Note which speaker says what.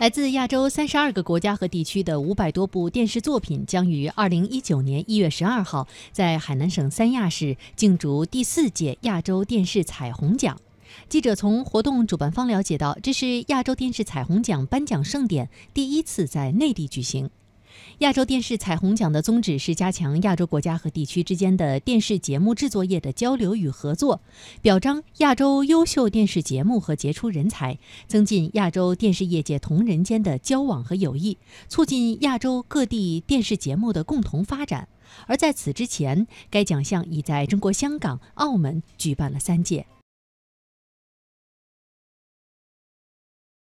Speaker 1: 来自亚洲三十二个国家和地区的五百多部电视作品将于二零一九年一月十二号在海南省三亚市竞逐第四届亚洲电视彩虹奖。记者从活动主办方了解到，这是亚洲电视彩虹奖颁奖盛典第一次在内地举行。亚洲电视彩虹奖的宗旨是加强亚洲国家和地区之间的电视节目制作业的交流与合作，表彰亚洲优秀电视节目和杰出人才，增进亚洲电视业界同仁间的交往和友谊，促进亚洲各地电视节目的共同发展。而在此之前，该奖项已在中国香港、澳门举办了三届。